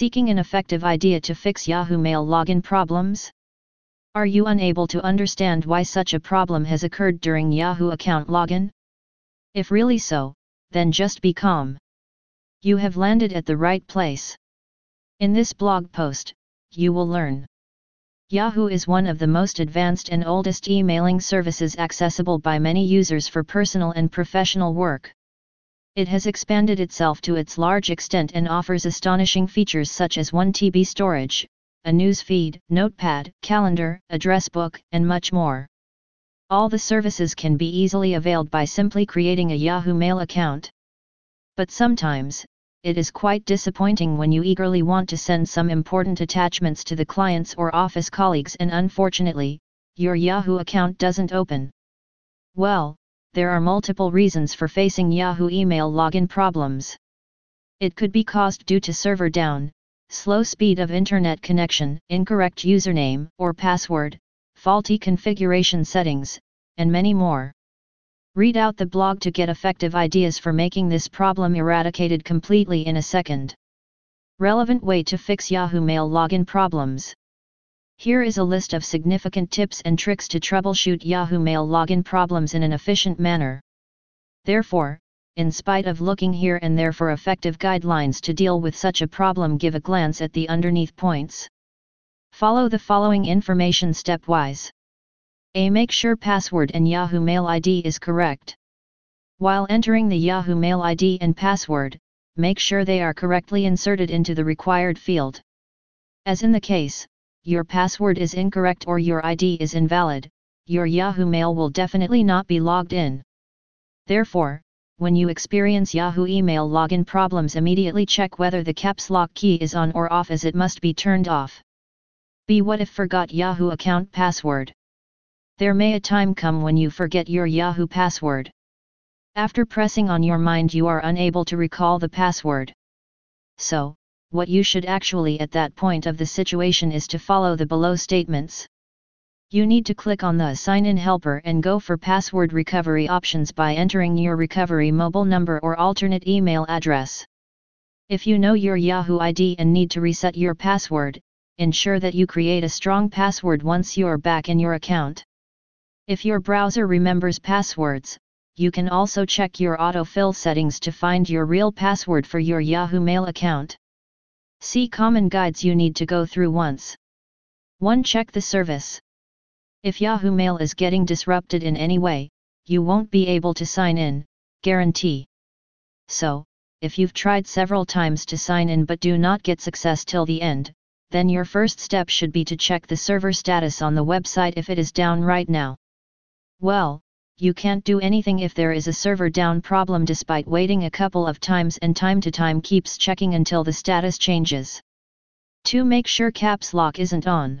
Seeking an effective idea to fix Yahoo Mail login problems? Are you unable to understand why such a problem has occurred during Yahoo account login? If really so, then just be calm. You have landed at the right place. In this blog post, you will learn. Yahoo is one of the most advanced and oldest emailing services accessible by many users for personal and professional work. It has expanded itself to its large extent and offers astonishing features such as 1 TB storage, a news feed, notepad, calendar, address book, and much more. All the services can be easily availed by simply creating a Yahoo Mail account. But sometimes, it is quite disappointing when you eagerly want to send some important attachments to the clients or office colleagues and unfortunately, your Yahoo account doesn't open. Well, there are multiple reasons for facing Yahoo email login problems. It could be caused due to server down, slow speed of internet connection, incorrect username or password, faulty configuration settings, and many more. Read out the blog to get effective ideas for making this problem eradicated completely in a second. Relevant way to fix Yahoo Mail login problems. Here is a list of significant tips and tricks to troubleshoot Yahoo Mail login problems in an efficient manner. Therefore, in spite of looking here and there for effective guidelines to deal with such a problem give a glance at the underneath points. Follow the following information stepwise. A. Make sure password and Yahoo Mail ID is correct. While entering the Yahoo Mail ID and password, make sure they are correctly inserted into the required field. As in the case, your password is incorrect or your ID is invalid, your Yahoo Mail will definitely not be logged in. Therefore, when you experience Yahoo email login problems immediately check whether the caps lock key is on or off as it must be turned off. B. What if forgot Yahoo account password? There may a time come when you forget your Yahoo password. After pressing on your mind you are unable to recall the password. So, what you should actually at that point of the situation is to follow the below statements. You need to click on the Sign In helper and go for password recovery options by entering your recovery mobile number or alternate email address. If you know your Yahoo ID and need to reset your password, ensure that you create a strong password once you're back in your account. If your browser remembers passwords, you can also check your autofill settings to find your real password for your Yahoo Mail account. See common guides you need to go through once. 1. Check the service. If Yahoo Mail is getting disrupted in any way, you won't be able to sign in, guarantee. So, if you've tried several times to sign in but do not get success till the end, then your first step should be to check the server status on the website if it is down right now. Well, you can't do anything if there is a server down problem despite waiting a couple of times and time to time keeps checking until the status changes. 2. Make sure caps lock isn't on.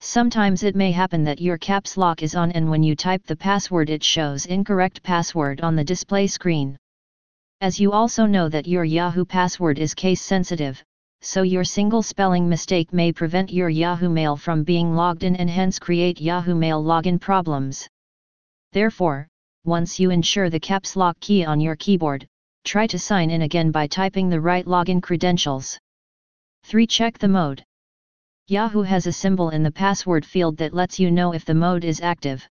Sometimes it may happen that your caps lock is on and when you type the password it shows incorrect password on the display screen. As you also know that your Yahoo password is case sensitive, so your single spelling mistake may prevent your Yahoo Mail from being logged in and hence create Yahoo Mail login problems. Therefore, once you ensure the caps lock key on your keyboard, try to sign in again by typing the right login credentials. 3. Check the mode. Yahoo has a symbol in the password field that lets you know if the mode is active.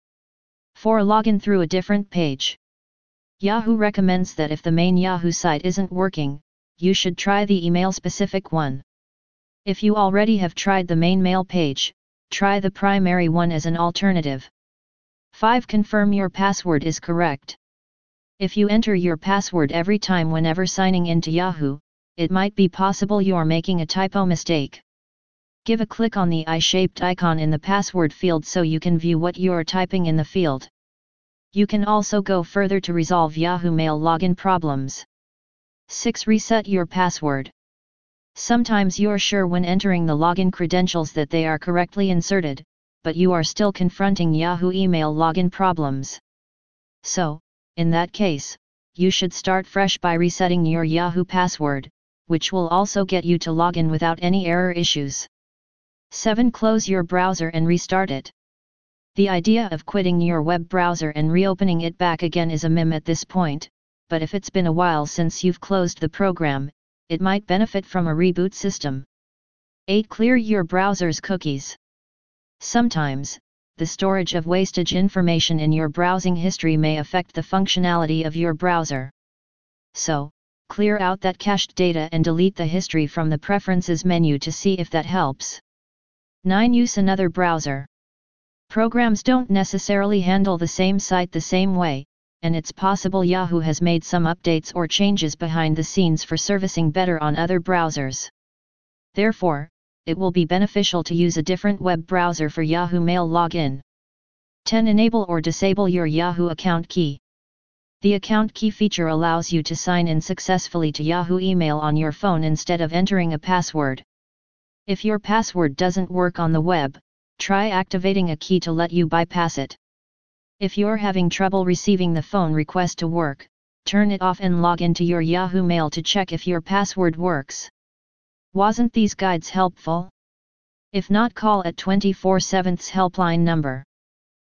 4. Login through a different page. Yahoo recommends that if the main Yahoo site isn't working, you should try the email specific one. If you already have tried the main mail page, try the primary one as an alternative. 5. Confirm your password is correct. If you enter your password every time whenever signing into Yahoo, it might be possible you're making a typo mistake. Give a click on the eye-shaped icon in the password field so you can view what you're typing in the field. You can also go further to resolve Yahoo Mail login problems. 6. Reset your password. Sometimes you're sure when entering the login credentials that they are correctly inserted, but you are still confronting Yahoo email login problems. So, in that case, you should start fresh by resetting your Yahoo password, which will also get you to login without any error issues. 7. Close your browser and restart it. The idea of quitting your web browser and reopening it back again is a meme at this point, but if it's been a while since you've closed the program, it might benefit from a reboot system. 8. Clear your browser's cookies. Sometimes, the storage of wastage information in your browsing history may affect the functionality of your browser. So, clear out that cached data and delete the history from the Preferences menu to see if that helps. 9. Use another browser. Programs don't necessarily handle the same site the same way, and it's possible Yahoo has made some updates or changes behind the scenes for servicing better on other browsers. Therefore, it will be beneficial to use a different web browser for Yahoo Mail login. 10. Enable or disable your Yahoo account key. The account key feature allows you to sign in successfully to Yahoo email on your phone instead of entering a password. If your password doesn't work on the web, try activating a key to let you bypass it. If you're having trouble receiving the phone request to work, turn it off and log into your Yahoo Mail to check if your password works. Wasn't these guides helpful? If not call at 24/7's helpline number.